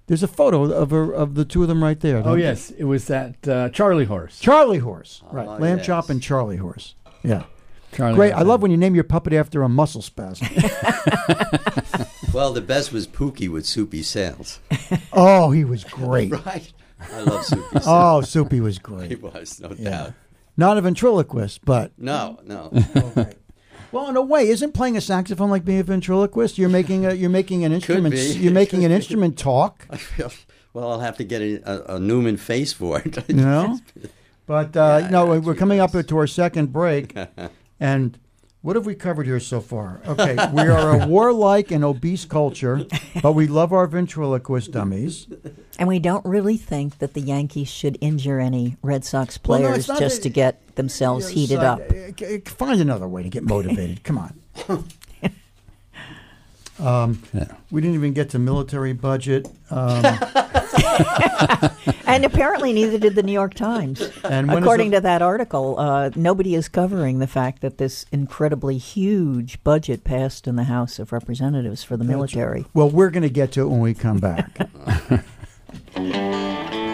there's a photo of her of the two of them right there. Oh don't you? yes, it was that uh, Charlie horse. Charlie Horse. Right. Oh, Lamb yes. chop and Charlie Horse. Yeah. Charlie Great. horse. I love when you name your puppet after a muscle spasm. Well, the best was Pookie with Soupy Sales. oh, he was great. Right. I love Soupy Sales. Oh, Soupy was great. He was, no Yeah. doubt. Not a ventriloquist, but No, no. Well, in a way, isn't playing a saxophone like being a ventriloquist? You're making a you're making an instrument. be. You're making an instrument talk. well, I'll have to get a, a, a Neuman face for it. You know. But uh, Yeah, no, we're gee coming up to our second break, and what have we covered here so far? Okay, we are a warlike and obese culture, but we love our ventriloquist dummies. And we don't really think that the Yankees should injure any Red Sox Well, no, players just that- to get themselves heated up. Uh, c- Find another way to get motivated. Come on. Um, We didn't even get to military budget. Um, And apparently, neither did the New York Times. And According the- to that article, uh, nobody is covering the fact that this incredibly huge budget passed in the House of Representatives for the military. well, we're going to get to it when we come back.